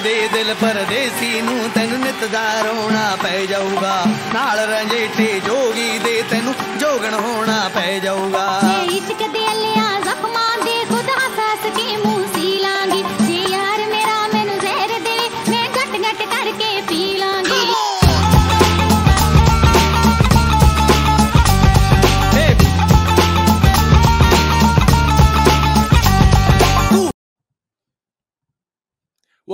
ਦੇ ਦਿਲ ਪਰਦੇਸੀ ਨੂੰ ਤੈਨੂੰ ਨਿਤ ਦਾ ਰੋਣਾ ਪੈ ਜਾਊਗਾ। ਨਾਲ ਰੰਜੇਟੇ ਜੋਗੀ ਦੇ ਤੈਨੂੰ ਜੋਗਣ ਹੋਣਾ ਪੈ ਜਾਊਗਾ। ਜੇ ਇਸ਼ਕ ਦੇ ਅਲਿਆ, ਜ਼ਖਮਾਂ ਦੇ ਖੁਦ ਹੱਸ ਹੱਸ ਕੇ ਮੂੰਹ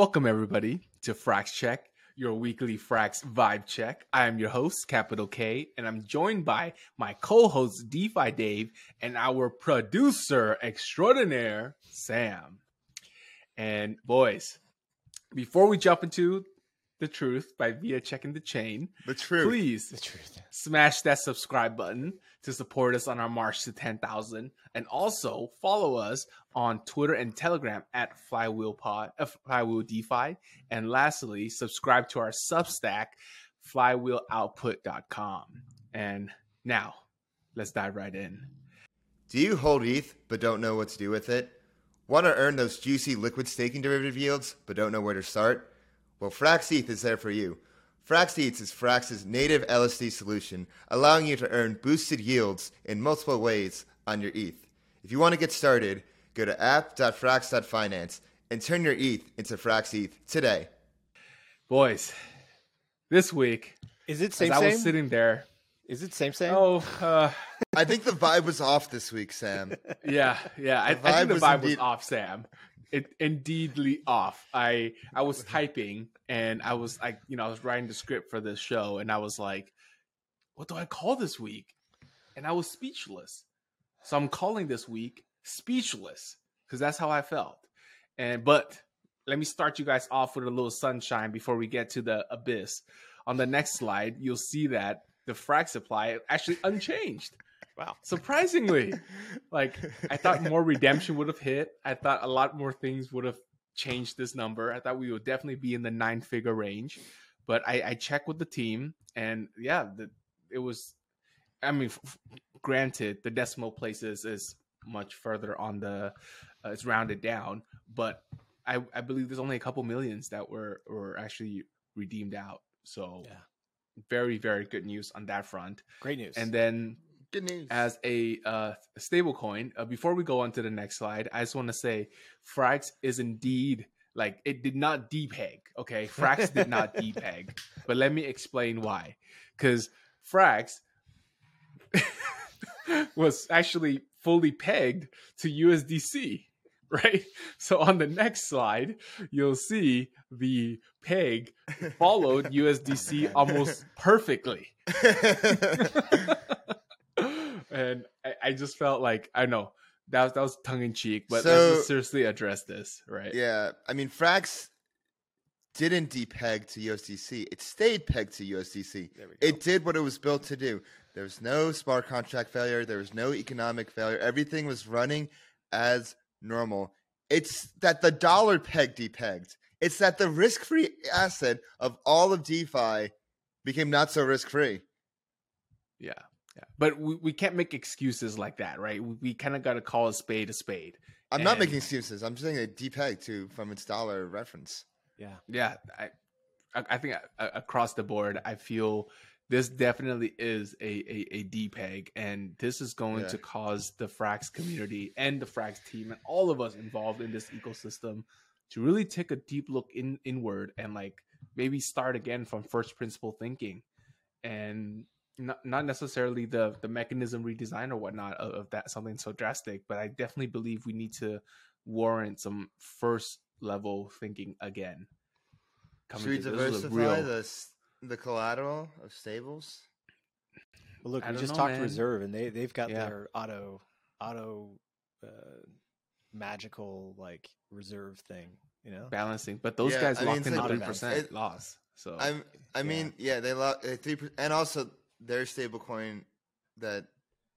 Welcome, everybody, to Frax Check, your weekly Frax vibe check. I am your host, Kapital K, and I'm joined by my co host, DeFi Dave, and our producer extraordinaire, Sam. And, boys, before we jump into the truth by via checking the chain, The truth. please The truth. smash that subscribe button to support us on our march to 10,000 and also follow us on Twitter and Telegram at Flywheel Pod, uh, Flywheel DeFi. And lastly, subscribe to our Substack, flywheeloutput.com. And now, let's dive right in. Do you hold ETH but don't know what to do with it? Want to earn those juicy liquid staking derivative yields but don't know where to start? Well, Frax ETH is there for you. Frax ETH is Frax's native LSD solution, allowing you to earn boosted yields in multiple ways on your ETH. If you want to get started, go to app.frax.finance and turn your ETH into Frax ETH today. Boys, this week, Is it as same I was sitting there, Is it same same? oh, uh, I think the vibe was off this week, Sam. yeah, yeah. I, I think the was vibe was indeed- off, Sam. It indeedly off. I I was typing and I was like, you know, I was writing the script for this show, and I was like, what do I call this week? And I was speechless. So I'm calling this week speechless because that's how I felt. And but let me start you guys off with a little sunshine before we get to the abyss. On the next slide, you'll see that the Frax supply actually unchanged Wow. surprisingly like i thought more redemption would have hit i thought a lot more things would have changed this number i thought we would definitely be in the nine figure range but i i checked with the team and yeah the, it was i mean f- granted the decimal places is much further on the uh, it's rounded down but i i believe there's only a couple millions that were were actually redeemed out so Yeah. very very good news on that front Great news. and then Good news. as a uh, stable coin. Uh, before we go on to the next slide, I just want to say Frax is indeed like it did not depeg. Okay, Frax did not depeg, but let me explain why. Because Frax was actually fully pegged to USDC, right? So on the next slide, you'll see the peg followed USDC almost perfectly and I, I just felt like I know that was that was tongue in cheek, but let's just seriously address this, right? Yeah, I mean, Frax didn't depeg to USDC. It stayed pegged to USDC. There we go. It did what it was built to do. There was no smart contract failure. There was no economic failure. Everything was running as normal. It's that the dollar peg depegged. It's that the risk-free asset of all of DeFi became not so risk-free. yeah, yeah. But we, we can't make excuses like that, right? We, we kind of got to call a spade a spade. I'm not making excuses. I'm just saying it depegged to from its dollar reference. yeah. Yeah, I I, I think uh, across the board, I feel this definitely is a a, a depeg, and this is going Yeah. to cause the Frax community and the Frax team and all of us involved in this ecosystem to really take a deep look in inward and like maybe start again from first principle thinking, and not not necessarily the the mechanism redesign or whatnot of, of that something so drastic, but I definitely believe we need to warrant some first level thinking again. Should we to- this is a diversify real- the the collateral of stables? Well, look, I we just know, talked man. Reserve, and they they've got Yeah. their auto auto uh, magical like reserve thing. You know, balancing, but those Yeah, guys I locked it's in like- three percent it- loss. So I'm. I Yeah. mean, yeah, they lost uh, three, per- and also their stablecoin that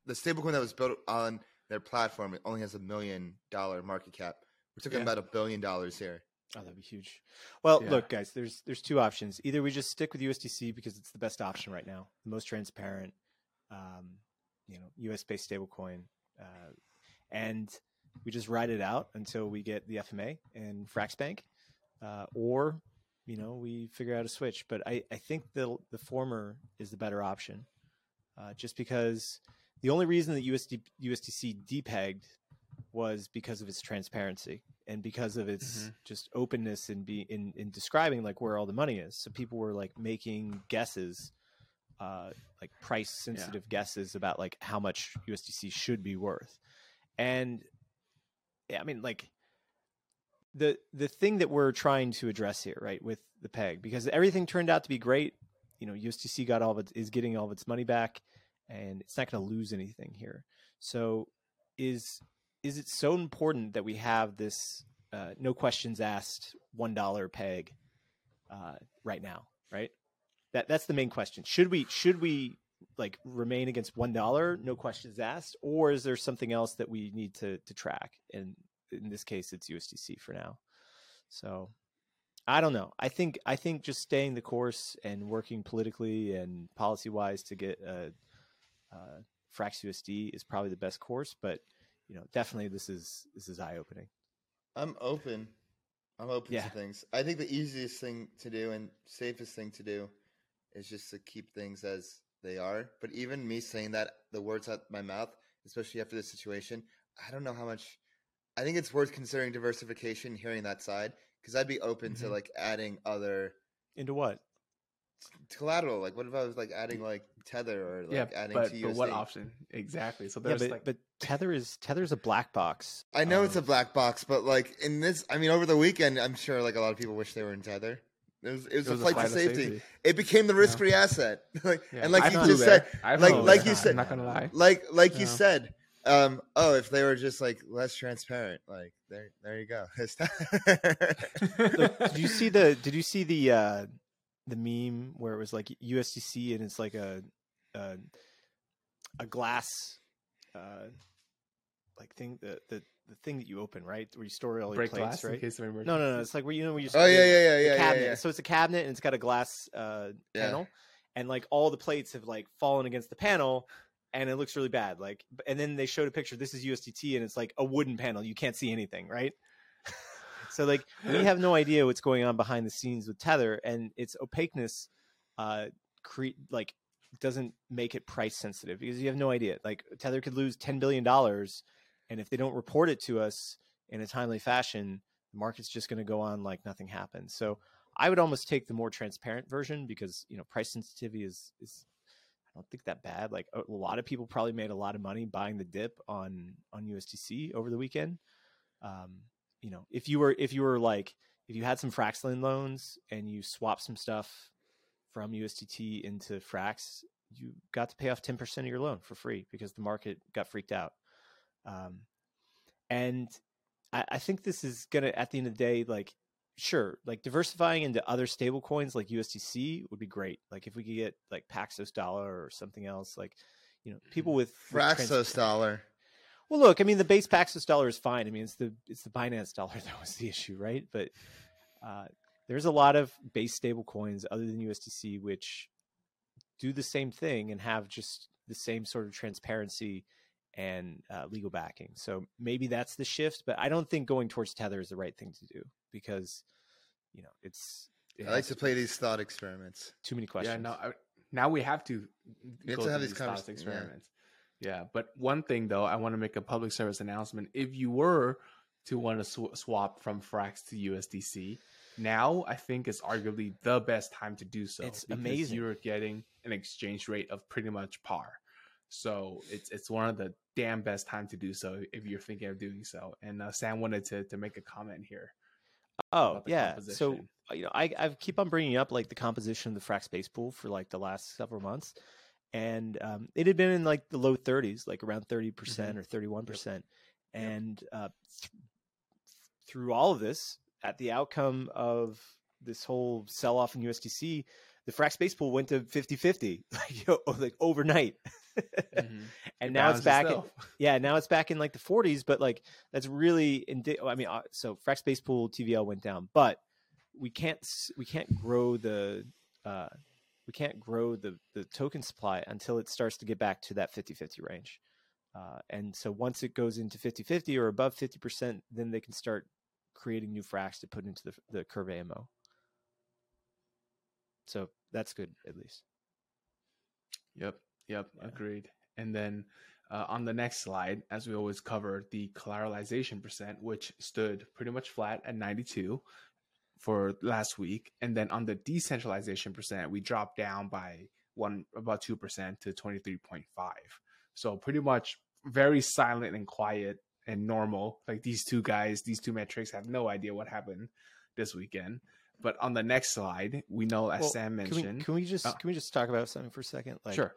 the stablecoin that was built on their platform it only has a million dollar market cap. We're talking Yeah. about a billion dollars here. oh, that'd be huge. Well, Yeah. look, guys, there's there's two options. Either we just stick with USDC because it's the best option right now, the most transparent, um, you know, US based stablecoin, uh, and we just ride it out until we get the FMA and Fraxbank, uh, or you know we figure out a switch. But I, I think the the former is the better option, uh, just because the only reason that USD, USDC depegged was because of its transparency and because of its Mhm. just openness in be in, in describing like where all the money is. So people were like making guesses, uh, like price sensitive guesses about like how much USDC should be worth. And yeah, I mean like the the thing that we're trying to address here, right, with the peg, because everything turned out to be great. You know, USDC got all of it is is getting all of its money back, and it's not going to lose anything here. So, is is it so important that we have this uh, no questions asked one dollar peg uh, right now? Right. That that's the main question. Should we should we like remain against one dollar, no questions asked, or is there something else that we need to to track? And in this case, it's USDC for now. So I don't know. I think I think just staying the course and working politically and policy wise to get a, uh Frax USD is probably the best course. But you know, definitely this is this is eye opening. I'm open. I'm open Yeah. to things. I think the easiest thing to do and safest thing to do is just to keep things as they are. But even me saying that, the words out my mouth, especially after this situation, I don't know how much. I think it's worth considering diversification. Hearing that side, because I'd be open to Mhm. like adding other Into what? collateral. Like, what if I was like adding like tether or like yeah, adding but, to but what option exactly? So Yeah, but, like but Tether is Tether's a black box. I know it's a Um, black box, but like in this, I mean, over the weekend, I'm sure like a lot of people wish they were in tether. It was, it was, it a was flight, flight to of safety. It became the risk-free asset. like, Yeah. and like I've you just there. said, I've like- like you said- I'm not gonna lie. like like you said, um, oh, if they were just like less transparent, like there, there you go. Look, did you see the Did you see the uh, the meme where it was like USDC and it's like a a, a glass uh, like thing the, the the thing that you open right where you store all your break plates glass in right. case of emergency. No, no, no. It's like where you know where you. oh yeah, yeah, yeah, yeah, yeah, cabinet. yeah. So it's a cabinet and it's got a glass uh, Yeah. panel, and like all the plates have like fallen against the panel, and it looks really bad. Like, and then they showed a picture. This is USDT, and it's like a wooden panel. You can't see anything, right? so like we have no idea what's going on behind the scenes with Tether, and its opaqueness, uh, cre- like doesn't make it price sensitive because you have no idea. Like Tether could lose ten billion dollars, and if they don't report it to us in a timely fashion, the market's just going to go on like nothing happened. So I would almost take the more transparent version because you know price sensitivity is is don't think that bad. Like a lot of people probably made a lot of money buying the dip on on USDC over the weekend. Um, you know, if you were if you were like if you had some Fraxlend loans and you swapped some stuff from USDT into Frax, you got to pay off ten percent of your loan for free because the market got freaked out. Um, and I, I think this is gonna at the end of the day, like sure, like diversifying into other stable coins like USDC would be great. Like if we could get like Paxos dollar or something else, like you know, people with, with trans- dollar. well, look, I mean, the base Paxos dollar is fine. I mean, it's the it's the Binance dollar that was the issue, right? But uh, there's a lot of base stable coins other than USDC which do the same thing and have just the same sort of transparency and uh, legal backing. So maybe that's the shift, but I don't think going towards Tether is the right thing to do because you know it's. it I like to play these thought experiments. too many questions. Yeah, no. I, now we have to. We have to have through these thoughts convers- yeah. experiments. Yeah, but one thing though, I want to make a public service announcement. If you were to want to sw- swap from Frax to USDC, now I think is arguably the best time to do so. It's because amazing. You're getting an exchange rate of pretty much par. So it's it's one of the damn best time to do so if you're thinking of doing so. And uh, Sam wanted to to make a comment here. Oh yeah. So uh, you know, I I keep on bringing up like the composition of the Frax Base Pool for like the last several months, and um, it had been in like the low 30s, like around 30 percent or 31 percent, and uh, th- through all of this, at the outcome of this whole sell off in USDC, the Frax Base Pool went to 50-50, like, yo- like overnight. Mhm. and It now it's back in, yeah now it's back in like the 40s but like that's really indi- i mean uh, so frax base pool tvl went down but we can't we can't grow the uh we can't grow the the token supply until it starts to get back to that 50-50 range uh, and so once it goes into 50-50 or above 50% then they can start creating new Frax to put into the the curve AMO. So that's good at least. Yep, yep, Yeah. agreed. And then uh, on the next slide, as we always cover, the collateralization percent, which stood pretty much flat at 92 for last week, and then on the decentralization percent, we dropped down by one about two percent to 23.5. So pretty much very silent and quiet and normal. Like these two guys, these two metrics have no idea what happened this weekend. But on the next slide, we know as Well, Sam Can we, mentioned, can we just uh, can we just talk about something for a second? Like, sure,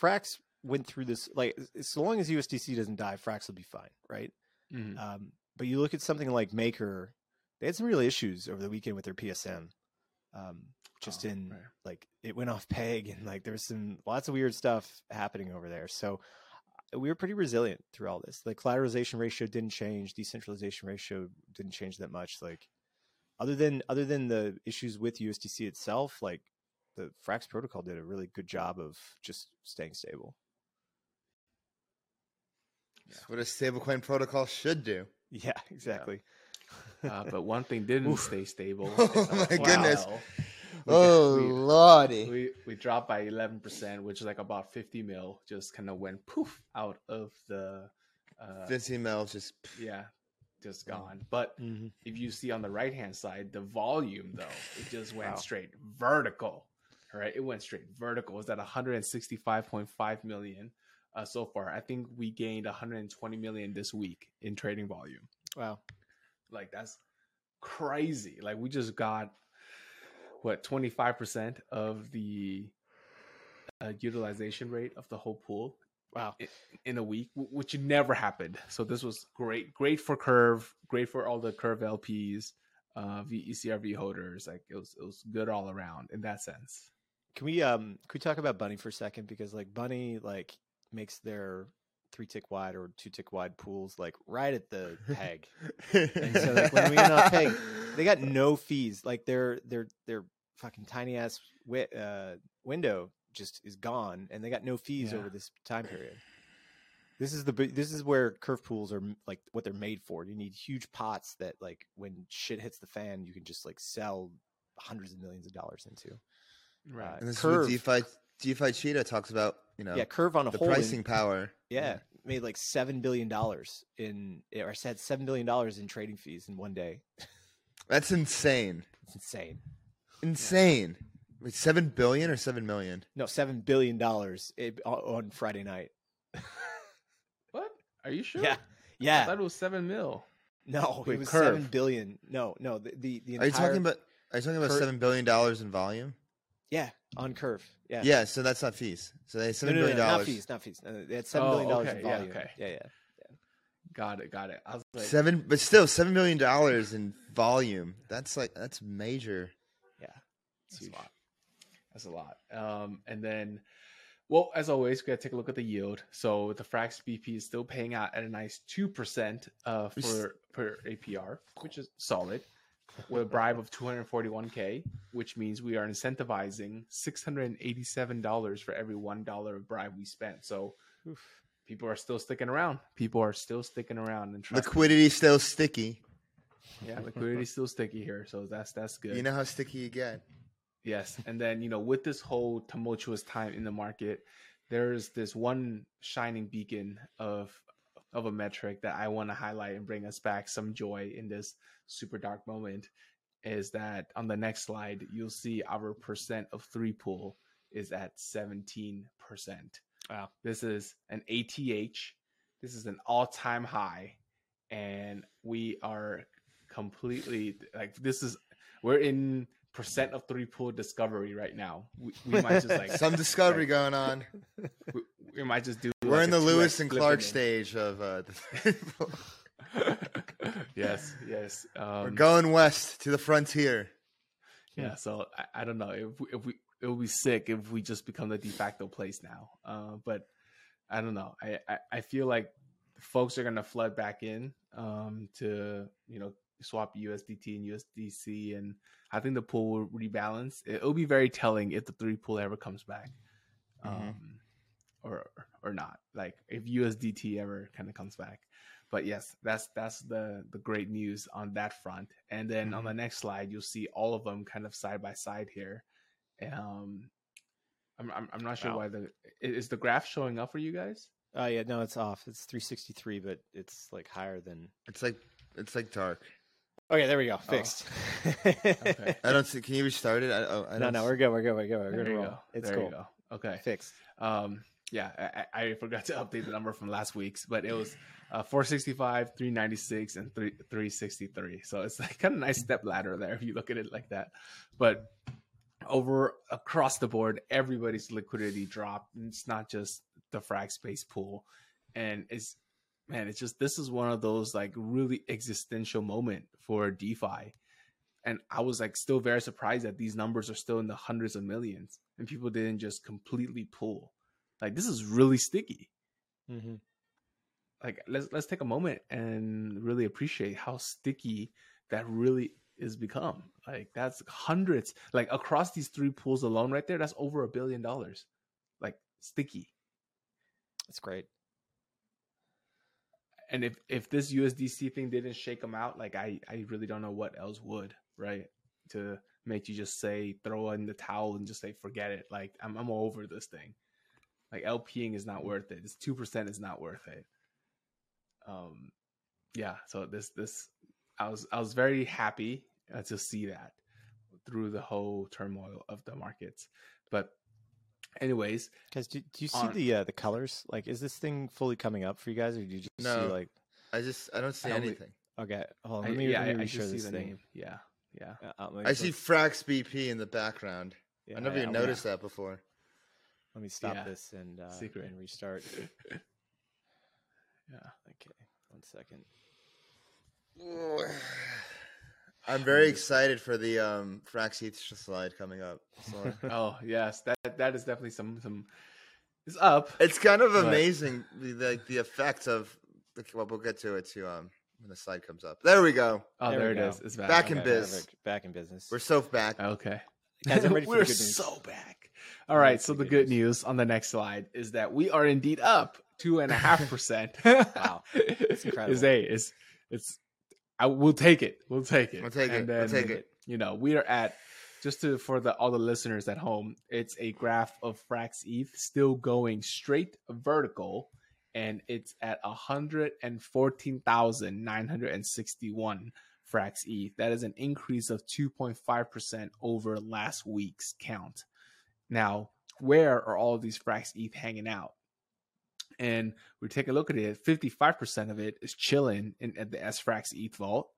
Frax went through this. Like, as long as USDC doesn't die, Frax will be fine, right? Mhm. Um, but you look at something like Maker, they had some real issues over the weekend with their PSM. Um, just Oh, in right. like it went off peg and like there was some lots of weird stuff happening over there. So uh, we were pretty resilient through all this. The collateralization ratio didn't change, decentralization ratio didn't change that much. Like other than other than the issues with USDC itself, like the Frax protocol did a really good job of just staying stable. That's what a stablecoin protocol should do. Yeah, exactly. Uh, but one thing didn't stay stable. Oh is my our goodness. PL. Oh we- lordy! We we dropped by eleven percent, which is like about fifty mil. Just kind of went poof out of the. Uh, 15 mils just yeah, just gone. But Mhm. if you see on the right hand side, the volume though, it just went Wow. straight vertical. All right, it went straight vertical. It was at one hundred and sixty five point five million uh, so far. I think we gained one hundred and twenty million this week in trading volume. Wow. Like that's crazy. Like we just got what 25% of the uh, utilization rate of the whole pool Wow. in a week, which never happened. So this was great, great for Curve, great for all the Curve LPs, uh, v- ECRV holders. Like it was, it was good all around in that sense. Can we um can we talk about Bunny for a second? Because like Bunny like makes their three tick wide or two tick wide pools like right at the peg. And so like when we went off peg, they got no fees. Like their their their fucking tiny ass wi- uh, window just is gone, and they got no fees Yeah. over this time period. This is the this is where curve pools are like what they're made for. You need huge pots that like when shit hits the fan, you can just like sell hundreds of millions of dollars into. Right. Uh, and this Curve. is what DeFi DeFi Cheetah talks about. You know, Yeah, curve on a the holding- pricing power. Yeah, made like seven billion dollars in, or said seven billion dollars in trading fees in one day. That's insane. It's insane. Insane. Wait, seven billion or seven million? No, seven billion dollars eh, on Friday night. What? Are you sure? Yeah, I yeah. thought it was seven mil. No, Wait, it was Curve. seven billion. No, no. The the, the Are you talking about? Are you talking about Cur- seven billion dollars in volume? yeah on curve. Yeah, Yeah. so that's not fees. So they have No, seven no, no, billion no, not dollars. fees, not fees. No, they had seven Oh, billion dollars okay, in yeah, volume. okay. yeah, yeah. Got it. Got it. I was like, Seven, but still seven million dollars in volume. That's like that's major. yeah. It's That's a lot. That's a lot. Um, and then, well, as always, we gotta take a look at the yield. So the Frax BP is still paying out at a nice two percent uh, for per APR, which is solid, with a bribe of two hundred forty-one k, which means we are incentivizing six hundred and eighty-seven dollars for every one dollar of bribe we spent. So people are still sticking around. People are still sticking around and trust me. Liquidity still sticky. Yeah, liquidity still sticky here, so that's that's good. You know how sticky you get. Yes, and then you know, with this whole tumultuous time in the market, there's this one shining beacon of of a metric that I want to highlight and bring us back some joy in this super dark moment. Is that on the next slide? You'll see our percent of three pool is at seventeen percent. Wow. This is an ATH. This is an all time high, and we are completely like this is we're in percent of three pool discovery right now. We, we might just like Some discovery like, going on. we, we might just do. We're like in the Lewis and Clark stage of uh, yes, yes. Um, We're going west to the frontier. Yeah, so I, I don't know if we, if we it would be sick if we just become the de facto place now. Uh, but I don't know. I, I I feel like folks are gonna flood back in um, to you know swap USDT and USDC, and I think the pool will rebalance. It'll be very telling if the three pool ever comes back, um, Mhm. or or not. Like if USDT ever kind of comes back. but yes, that's that's the the great news on that front. And then on the next slide, you'll see all of them kind of side by side here. Um, I'm I'm, I'm not sure Wow. why the is the graph showing up for you guys. Oh yeah, no, it's off. It's 363, but it's like higher than. It's like it's like dark. Okay, there we go. Fixed. Okay. I don't see. Can you restart it? I, oh, I no, don't no, we're good. We're good. We're good. We're There gonna go. It's there cool. go. Okay. Fixed. Um, yeah, I, I forgot to update the number from last week's, but it was uh, 465, 396, and 3, 363. So it's like kind of nice step ladder there if you look at it like that. But over across the board, everybody's liquidity dropped. And it's not just the Frax Base Pool, and it's man, it's just this is one of those like really existential moment for DeFi. And I was like still very surprised that these numbers are still in the hundreds of millions and people didn't just completely pull. Like this is really sticky. Mm-hmm. Like let's let's take a moment and really appreciate how sticky that really is become. Like that's hundreds. Like across these three pools alone, right there, that's over a billion dollars. Like sticky. That's great. And if if this USDC thing didn't shake them out, like I I really don't know what else would, right? To make you just say throw in the towel and just say forget it. Like I'm I'm over this thing. Like LPing is not worth it. This two percent is not worth it. Um, yeah. So this this I was I was very happy uh, to see that through the whole turmoil of the markets. But anyways, Guys, do, do you see On- the uh, the colors? Like, is this thing fully coming up for you guys, or do you just No. see like? I just I don't see I only- anything. Okay, hold on. I, Let me, yeah, let me I, I just see this the thing. name. Yeah, yeah. Uh, uh, I see Frax BP in the background. yeah, I never yeah, even me- noticed that before. Let me stop Yeah. this and uh, Secret. and restart. yeah. Okay, one second. I'm very excited for the um, Frax ETH slide coming up. So. Oh yes, that that is definitely some some. It's up. It's kind of But- amazing, the like the effect of. Well, we'll get to it too. Um, when the slide comes up. There we go. Oh, There there, it go. is. It's back. Back in Okay, biz. perfect. Back in business. We're so back. Okay. Guys, I'm ready for We're good news. so back. All right. So the the good good news on the next slide is that we are indeed up two and a half percent. Wow. It's incredible. Is a is it's. I will take it. We'll take it. We'll take it. And We'll take it. You know, we are at just to for the all the listeners at home. It's a graph of Frax ETH still going straight vertical, and it's at hundred and fourteen thousand nine hundred and sixty-one Frax ETH. That is an increase of two point five percent over last week's count. Now, where are all these Frax ETH hanging out? And we take a look at it. Fifty-five percent of it is chilling in at the SFrax ETH vault.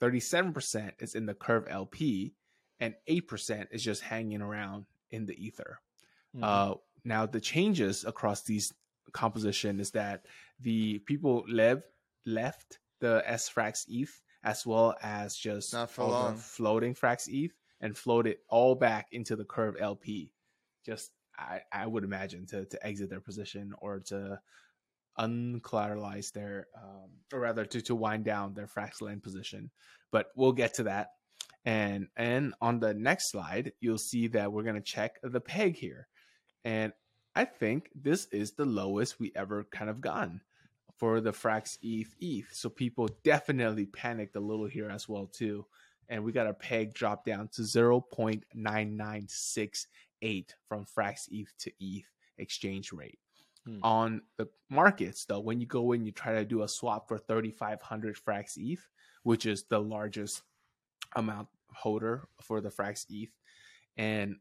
Thirty-seven percent is in the Curve LP, and eight percent is just hanging around in the ether. Mhm. Uh, now the changes across these composition is that the people lev- left the S Frax ETH as well as just Not for all the long. floating Frax ETH and floated all back into the Curve LP. Just I, I would imagine to to exit their position or to uncollateralize their um, or rather to to wind down their Fraxlend position. But we'll get to that. And and on the next slide, you'll see that we're gonna check the peg here. And I think this is the lowest we ever kind of gotten for the Frax ETH ETH. So people definitely panicked a little here as well too. And we got our peg drop down to 0.9968 from Frax ETH to ETH exchange rate. Hmm. On the markets though, when you go in, you try to do a swap for 3,500 Frax ETH, which is the largest amount holder for the Frax ETH, and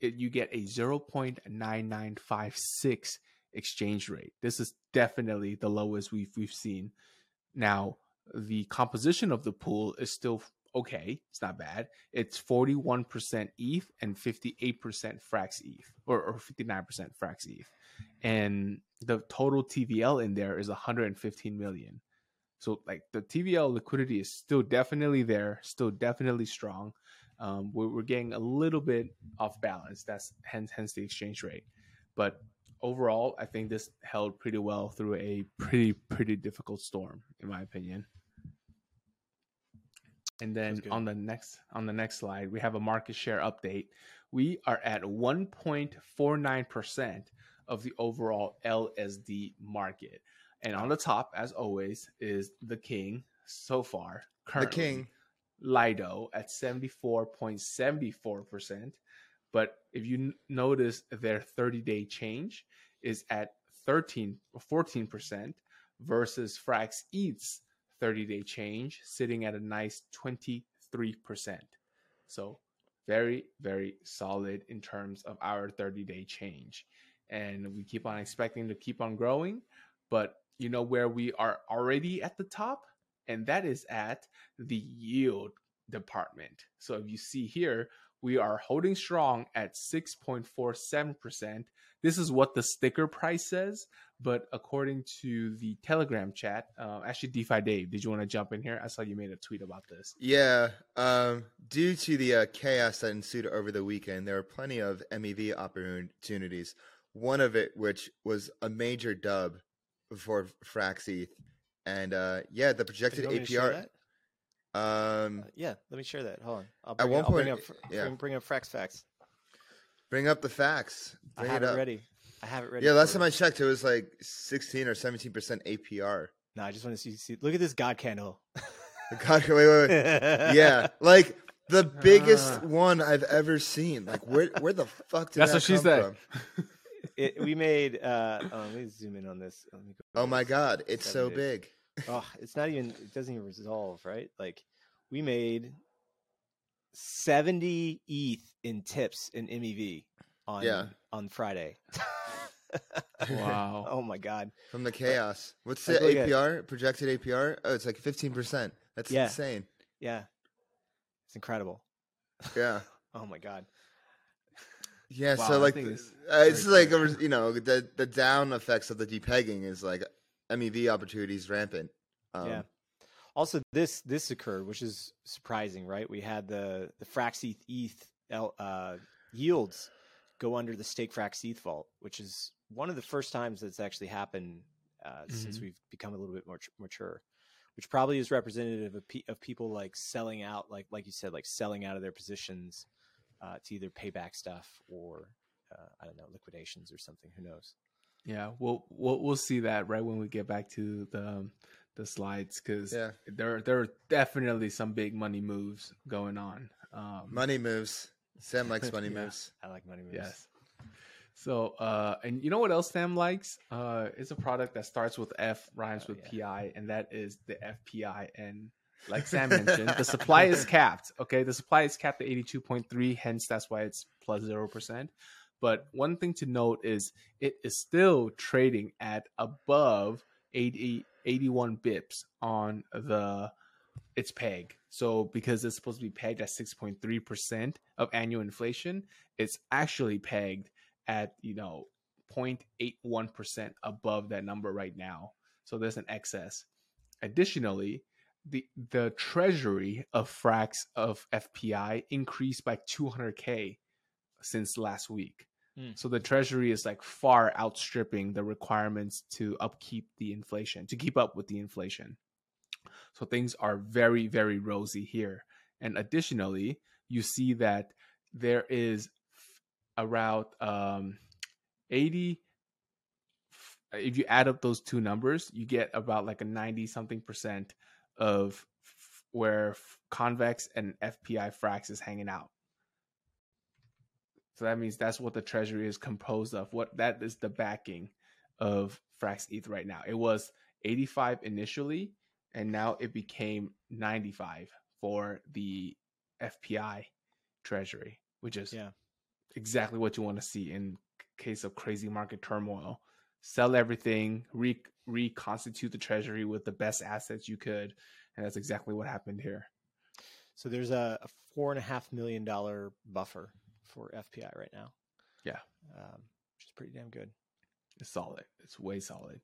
it, you get a 0.9956 exchange rate. This is definitely the lowest we've we've seen. Now, the composition of the pool is still okay. It's not bad. It's 41% ETH and 58% Frax ETH, or, or 59% Frax ETH. And the total TVL in there is 115 million. So, like, the TVL liquidity is still definitely there, still definitely strong. Um, we're, we're getting a little bit off balance. That's hence hence the exchange rate. But overall, I think this held pretty well through a pretty pretty difficult storm, in my opinion. And then on the next on the next slide, we have a market share update. We are at 1.49% of the overall LSD market. And on the top, as always, is the king so far. Currently, The king. Lido at 74.74%. But if you notice their 30 day change is at 13 14% versus Frax ETH's 30 day change sitting at a nice 23%. So very, very solid in terms of our 30 day change. And we keep on expecting to keep on growing. But you know where we are already at the top? And that is at the yield department. So if you see here, we are holding strong at 6.47%. This is what the sticker price says, but according to the Telegram chat, uh, actually, DeFi Dave, did you want to jump in here? I saw you made a tweet about this. Yeah. Um, due to the uh, chaos that ensued over the weekend, there were plenty of MEV opportunities. One of it, which was a major dub for Frax ETH. And uh, yeah, the projected You to APR. That? Um, Uh, yeah, let me share that. Hold on. I'll At bring, one it, I'll bring up, yeah. bring, bring up Frax Facts. bring up the facts. I have it it, ready. I have it ready. Yeah, last time I checked, it was like 16 or 17% APR. No, I just want to see, see. Look at this God candle. God, wait, wait, wait. yeah, like the biggest Ah. one I've ever seen. Like, where where the fuck did That's that what she come said. from? it, we made. Uh, oh, let me zoom in on this. Let me go Oh my god, it's so big. Oh, it's not even. It doesn't even resolve, right? Like we made seventy ETH in tips in MEV on Yeah. on Friday. Wow. oh my god. From the chaos. What's Like, the look at- APR? Projected APR? Oh, it's like 15%. That's Yeah. insane. Yeah, it's incredible. Yeah. Oh my god. Yeah, Wow, so like think the- it's uh, it's very like a- you know the the down effects of the depegging is like MEV opportunities rampant. Um, yeah. Also, this this occurred, which is surprising, right? We had the the Frax ETH, ETH uh, yields go under the stake Frax ETH vault, which is one of the first times that's actually happened uh, since Mhm. we've become a little bit more mature. Which probably is representative of, pe- of people like selling out, like like you said, like selling out of their positions uh, to either pay back stuff or uh, I don't know liquidations or something. Who knows? Yeah, we'll we'll we'll see that right when we get back to the um, the slides because Yeah. there there are definitely some big money moves going on. Um, Money moves. Sam likes money Yeah. moves. I like money moves. Yes. So, uh, and you know what else Sam likes? Uh, it's a product that starts with F, rhymes Oh, with yeah. PI, and that is the FPI. And like Sam mentioned, the supply is capped. Okay, the supply is capped at eighty-two point three. Hence, that's why it's plus zero percent. But one thing to note is it is still trading at above 80, 81 bips on the its peg. So because it's supposed to be pegged at 6.3% of annual inflation, it's actually pegged at, you know, 0.81% above that number right now. So there's an excess. Additionally, the the treasury of Frax of FPI increased by 200k since last week. Hmm. So the treasury is like far outstripping the requirements to upkeep the inflation, to keep up with the inflation. So things are very, very rosy here. And additionally, you see that there is around um, 80. If you add up those two numbers, you get about like a 90 something percent of f- where f- convex and FPI frax is hanging out. So that means that's what the treasury is composed of. What that is the backing of Frax ETH right now. It was 85 initially, and now it became 95 for the FPI treasury, which is Yeah. exactly what you want to see in case of crazy market turmoil. Sell everything, re- reconstitute the treasury with the best assets you could, and that's exactly what happened here. So there's a, a four and a half million dollar buffer for FPI right now. Yeah. um, which is pretty damn good. It's solid. It's way solid.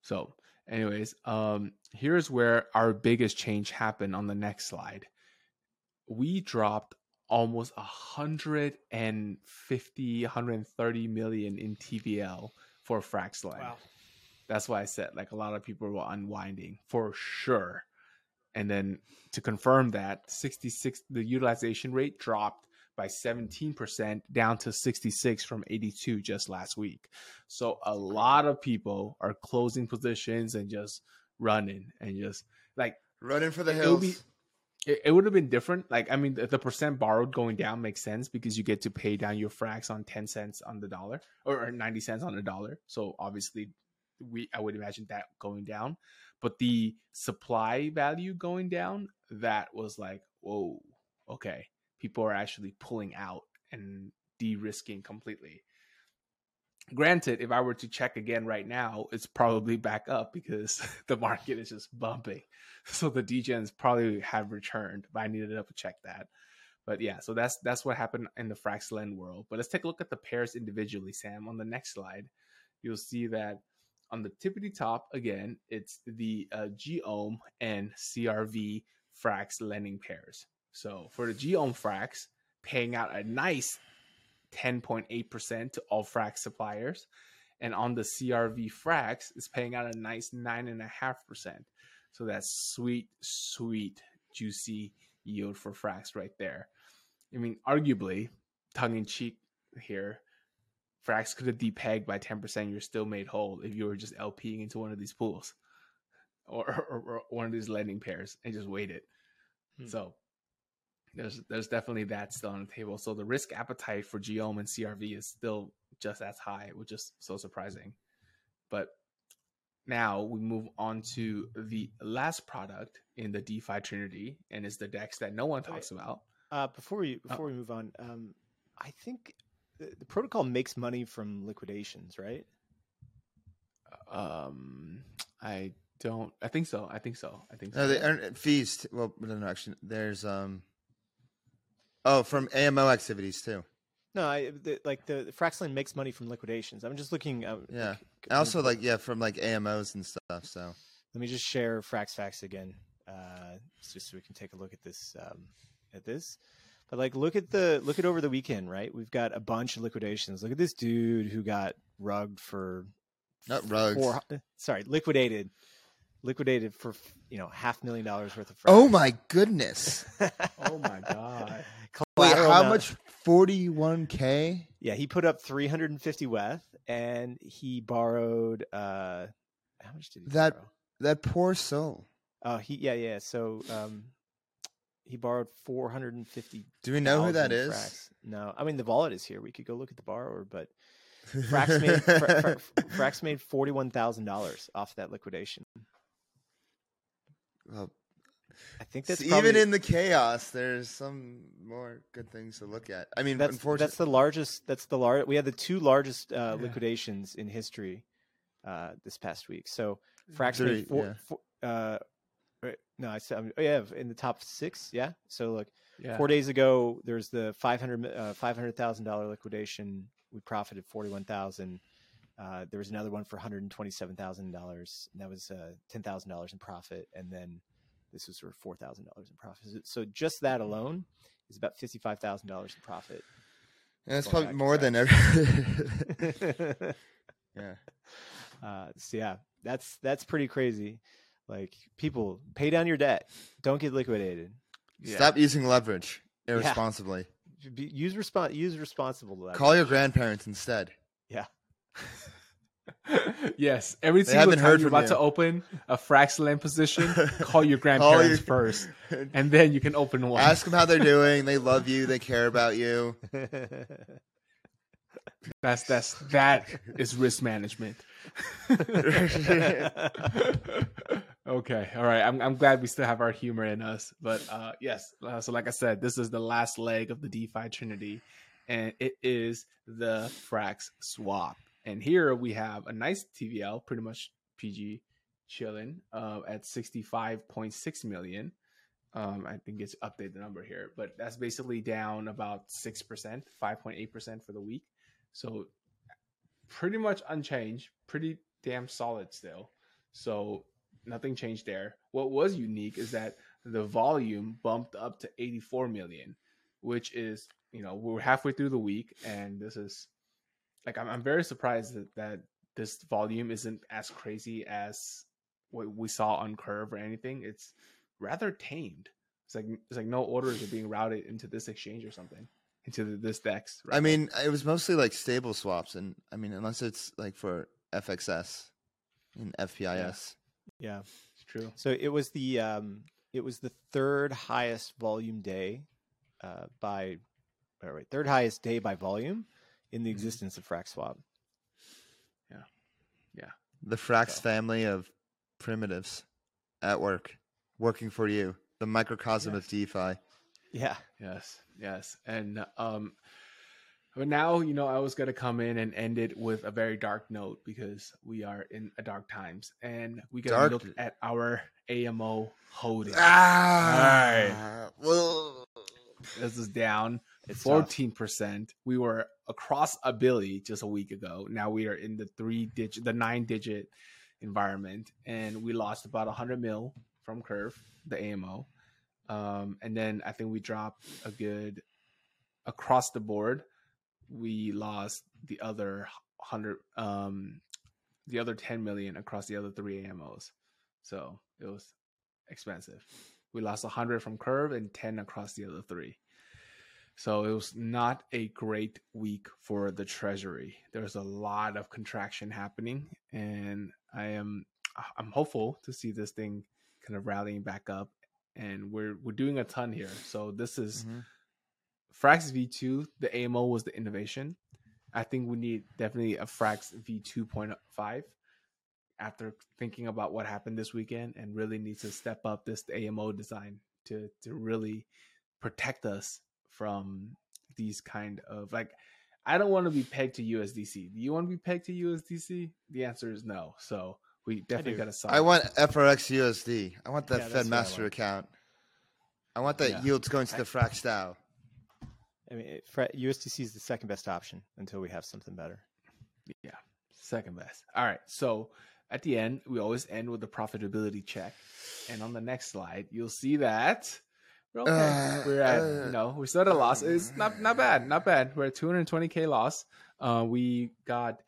So, anyways, um, here's where our biggest change happened on the next slide. We dropped almost a hundred and fifty, hundred and thirty million in TVL for Fraxlend. That's why I said like a lot of people were unwinding for sure. And then to confirm that, 66 the utilization rate dropped by 17% down to 66 from 82 just last week. So a lot of people are closing positions and just running and just like Running for the hills. be- it, it would have been different. Like, I mean, the, the percent borrowed going down makes sense because you get to pay down your Frax on 10 cents on the dollar or, or 90 cents on the dollar. So obviously, we I would imagine that going down. But the supply value going down, that was like, whoa, okay. People are actually pulling out and de risking completely. Granted, if I were to check again right now, it's probably back up because the market is just bumping. So the DGens probably have returned, but I needed to double check that. But yeah, so that's that's what happened in the Fraxlend world. But let's take a look at the pairs individually, Sam. On the next slide, you'll see that on the tippity top again, it's the uh, gOHM and CRV Frax lending pairs. So for the gOHM Frax, paying out a nice 10.8% to all Frax suppliers. And on the CRV Frax, is paying out a nice 9.5%. So that's sweet, sweet, juicy yield for Frax right there. I mean, arguably, tongue in cheek here, Frax could have depegged by 10%. You're still made whole if you were just LPing into one of these pools or, or, or one of these lending pairs and just waited. Hmm. So there's there's definitely that still on the table. So the risk appetite for gOHM and CRV is still just as high, which is so surprising. But now we move on to the last product in the DeFi Trinity, and it's the DEX that no one Okay. talks about. Uh, before we Oh. before we move on, um, I think the, the protocol makes money from liquidations, right? Um, I don't. I think so. I think so. I think so. No, they earn fees. T- well, no, no, actually, there's um. Oh, from AMO activities too. No, I the, like the, the Fraxlend makes money from liquidations. I'm just looking. Uh, Yeah. like, And also, like yeah, from like AMOs and stuff. So let me just share FraxFacts again, uh, just so we can take a look at this. Um, at this, but like, look at the look at over the weekend, right? We've got a bunch of liquidations. Look at this dude who got rugged for not rugs. four. Sorry, liquidated, liquidated for you know half million dollars worth of. Frax. Oh my goodness! oh my god. Wait, how amount- much? Forty-one k. Yeah, he put up 350 WETH, and he borrowed. uh How much did he That- borrow? That poor soul. Oh, he yeah yeah. So um, he borrowed 450. Do we know who that is? Frax. No, I mean the wallet is here. We could go look at the borrower, but Frax made Fra- Fra- Frax made forty one thousand dollars off that liquidation. Well, I think that's so probably, even in the chaos, there's some more good things to look at. I mean, that's unfortunately, that's the largest. That's the large. We had the two largest uh, Yeah. liquidations in history uh, this past week. So Frax Three, four. yeah. four uh, right, no, I said oh, yeah in the top six. Yeah. So look, Yeah. four days ago there's the 500 uh, $500,000 liquidation. We profited 41,000. Uh, there was another one for $127,000 and that was uh, $10,000 in profit. And then this was for $4,000 in profit. So just that alone is about $55,000 in profit. Yeah, that's probably more than ever. yeah. uh, so yeah, that's, that's pretty crazy. Like people pay down your debt. Don't get liquidated. Yeah. Stop using leverage irresponsibly. Be, use respon use responsible leverage. Call your grandparents instead. Yeah. yes. Every They single time you're about to open a Fraxlend position, call your grandparents first, and then you can open one. Ask them how they're doing. They love you. They care about you. That's that's that is risk management. okay, all right. I'm I'm glad we still have our humor in us, but uh, yes. Uh, so, like I said, this is the last leg of the DeFi Trinity, and it is the Frax swap. And here we have a nice TVL, pretty much PG, chilling uh, at 65.6 million. Um, I think it's updated the number here, but that's basically down about six percent, five point eight percent for the week. So pretty much unchanged, pretty damn solid still. So nothing changed there. What was unique is that the volume bumped up to 84 million, which is, you know, we're halfway through the week and this is like I'm, I'm very surprised that, that this volume isn't as crazy as what we saw on Curve or anything. It's rather tamed. It's like it's like no orders are being routed into this exchange or something. into the, this dex. I mean, it was mostly like stable swaps, and I mean, unless it's like for FXS and FPIS. Yeah. it's true. So it was the um, it was the third highest volume day uh, by or wait, third highest day by volume in the existence of FraxSwap, yeah, yeah, The Frax So- family of primitives at work, working for you. The microcosm Yeah. of DeFi. Yeah. Yes, yes, and um, but now you know I was gonna come in and end it with a very dark note because we are in a dark times, and we gotta look at our AMO holding. Ah, well, This is down It's fourteen percent. We were across a billy just a week ago. Now we are in the three digit, the nine digit environment, and we lost about hundred mil from Curve, the AMO. Um, and then I think we dropped a good across the board. We lost the other hundred, um, the other ten million across the other three AMOs. So it was expensive. We lost hundred from Curve and ten across the other three. So it was not a great week for the treasury. There's a lot of contraction happening, and I am I'm hopeful to see this thing kind of rallying back up. And we're we're doing a ton here. So this is Mhm. Frax V2. The AMO was the innovation. I think we need definitely a Frax V2.5 after thinking about what happened this weekend and really needs to step up this AMO design to to really protect us from these kind of like I don't want to be pegged to USDC. Do you want to be pegged to USDC? The answer is no. So we definitely got to solve. I want FRX USD. I want that Yeah, Fed what I Master account. I want that Yeah. yields going to the Frax DAO. I mean, it, USDC is the second best option until we have something better. Yeah, second best. All right. So at the end, we always end with the profitability check, and on the next slide, you'll see that we're okay. Uh, we're at uh, you know we're still at a loss. It's not not bad, not bad. We're at 220k loss. Uh, we got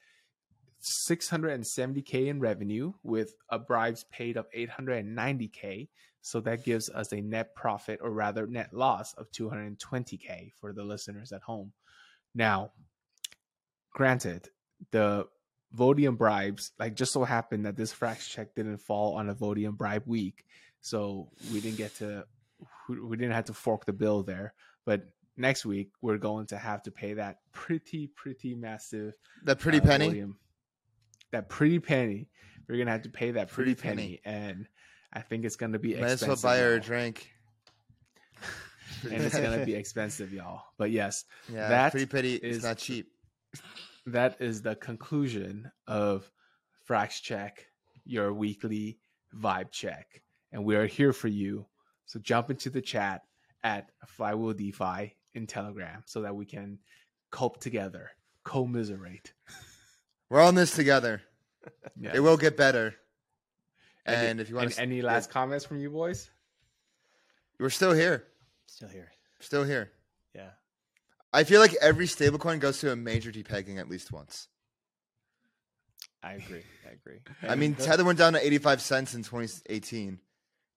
670k in revenue with a bribes paid of 890k. So that gives us a net profit, or rather net loss, of 220k for the listeners at home. Now, granted, the Votium bribes, like just so happened that this frax check didn't fall on a Votium bribe week, so we didn't get to, we we didn't have to fork the bill there. But next week we're going to have to pay that pretty, pretty massive That pretty uh, penny. Votium. That pretty penny. We're gonna have to pay that pretty, Pretty penny. and I think it's gonna be Might as expensive. well buy her a drink. and it's gonna be expensive, y'all. But yes, Yeah, That pretty penny is- is not cheap. that is the conclusion of Frax Check, your weekly vibe check. And we are here for you. So jump into the chat at Flywheel DeFi in Telegram so that we can cope together, commiserate. We're on this together. Yeah. It will get better. Any- And if you want any, to, any last comments from you boys? we're still here. Still here. Still here. Yeah. I feel like every stablecoin goes through a major depegging at least once. I agree. I agree. I mean, Tether went down to 85 cents in 2018,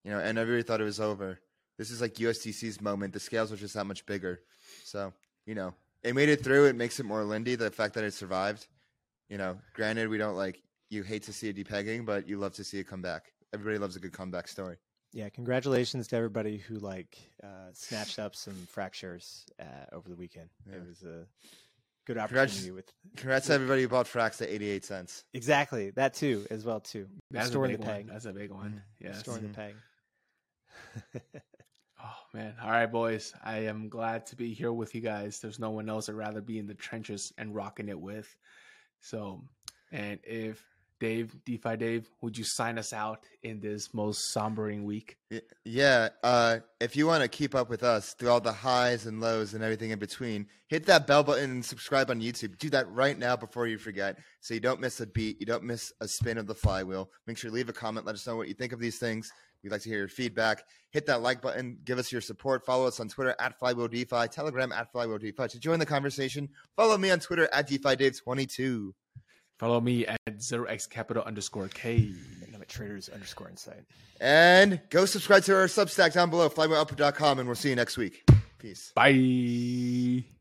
you know, and everybody thought it was over. This is like USDC's moment. The scales are just that much bigger. So, you know, it made it through. It makes it more Lindy, the fact that it survived. You know, granted, we don't like, you hate to see a depegging, but you love to see it come back. Everybody loves a good comeback story. yeah, congratulations to everybody who like uh, snatched up some Frax shares uh, over the weekend. It was a good Congrats- opportunity with Congrats to everybody who bought Frax at 88 cents. exactly that too as well too. That's Restoring a big the one. peg. That's a big one. Yes. Restoring Mhm. the peg. Oh man. All right, boys. I am glad to be here with you guys. There's no one else I'd rather be in the trenches and rocking it with. So, and if Dave, DeFi Dave, would you sign us out in this most sombering week? Yeah, uh, if you want to keep up with us through all the highs and lows and everything in between, hit that bell button and subscribe on YouTube. Do that right now before you forget, so you don't miss a beat, you don't miss a spin of the flywheel. Make sure to leave a comment, let us know what you think of these things. We'd like to hear your feedback. Hit that like button, give us your support. Follow us on Twitter at Flywheel DeFi, Telegram at Flywheel DeFi. To join the conversation, follow me on Twitter at DeFi Dave22. Follow me at 0x kapital underscore K. And I'm at traders underscore insight. And go subscribe to our Substack down below, flywheelupper.com, and we'll see you next week. Peace. Bye.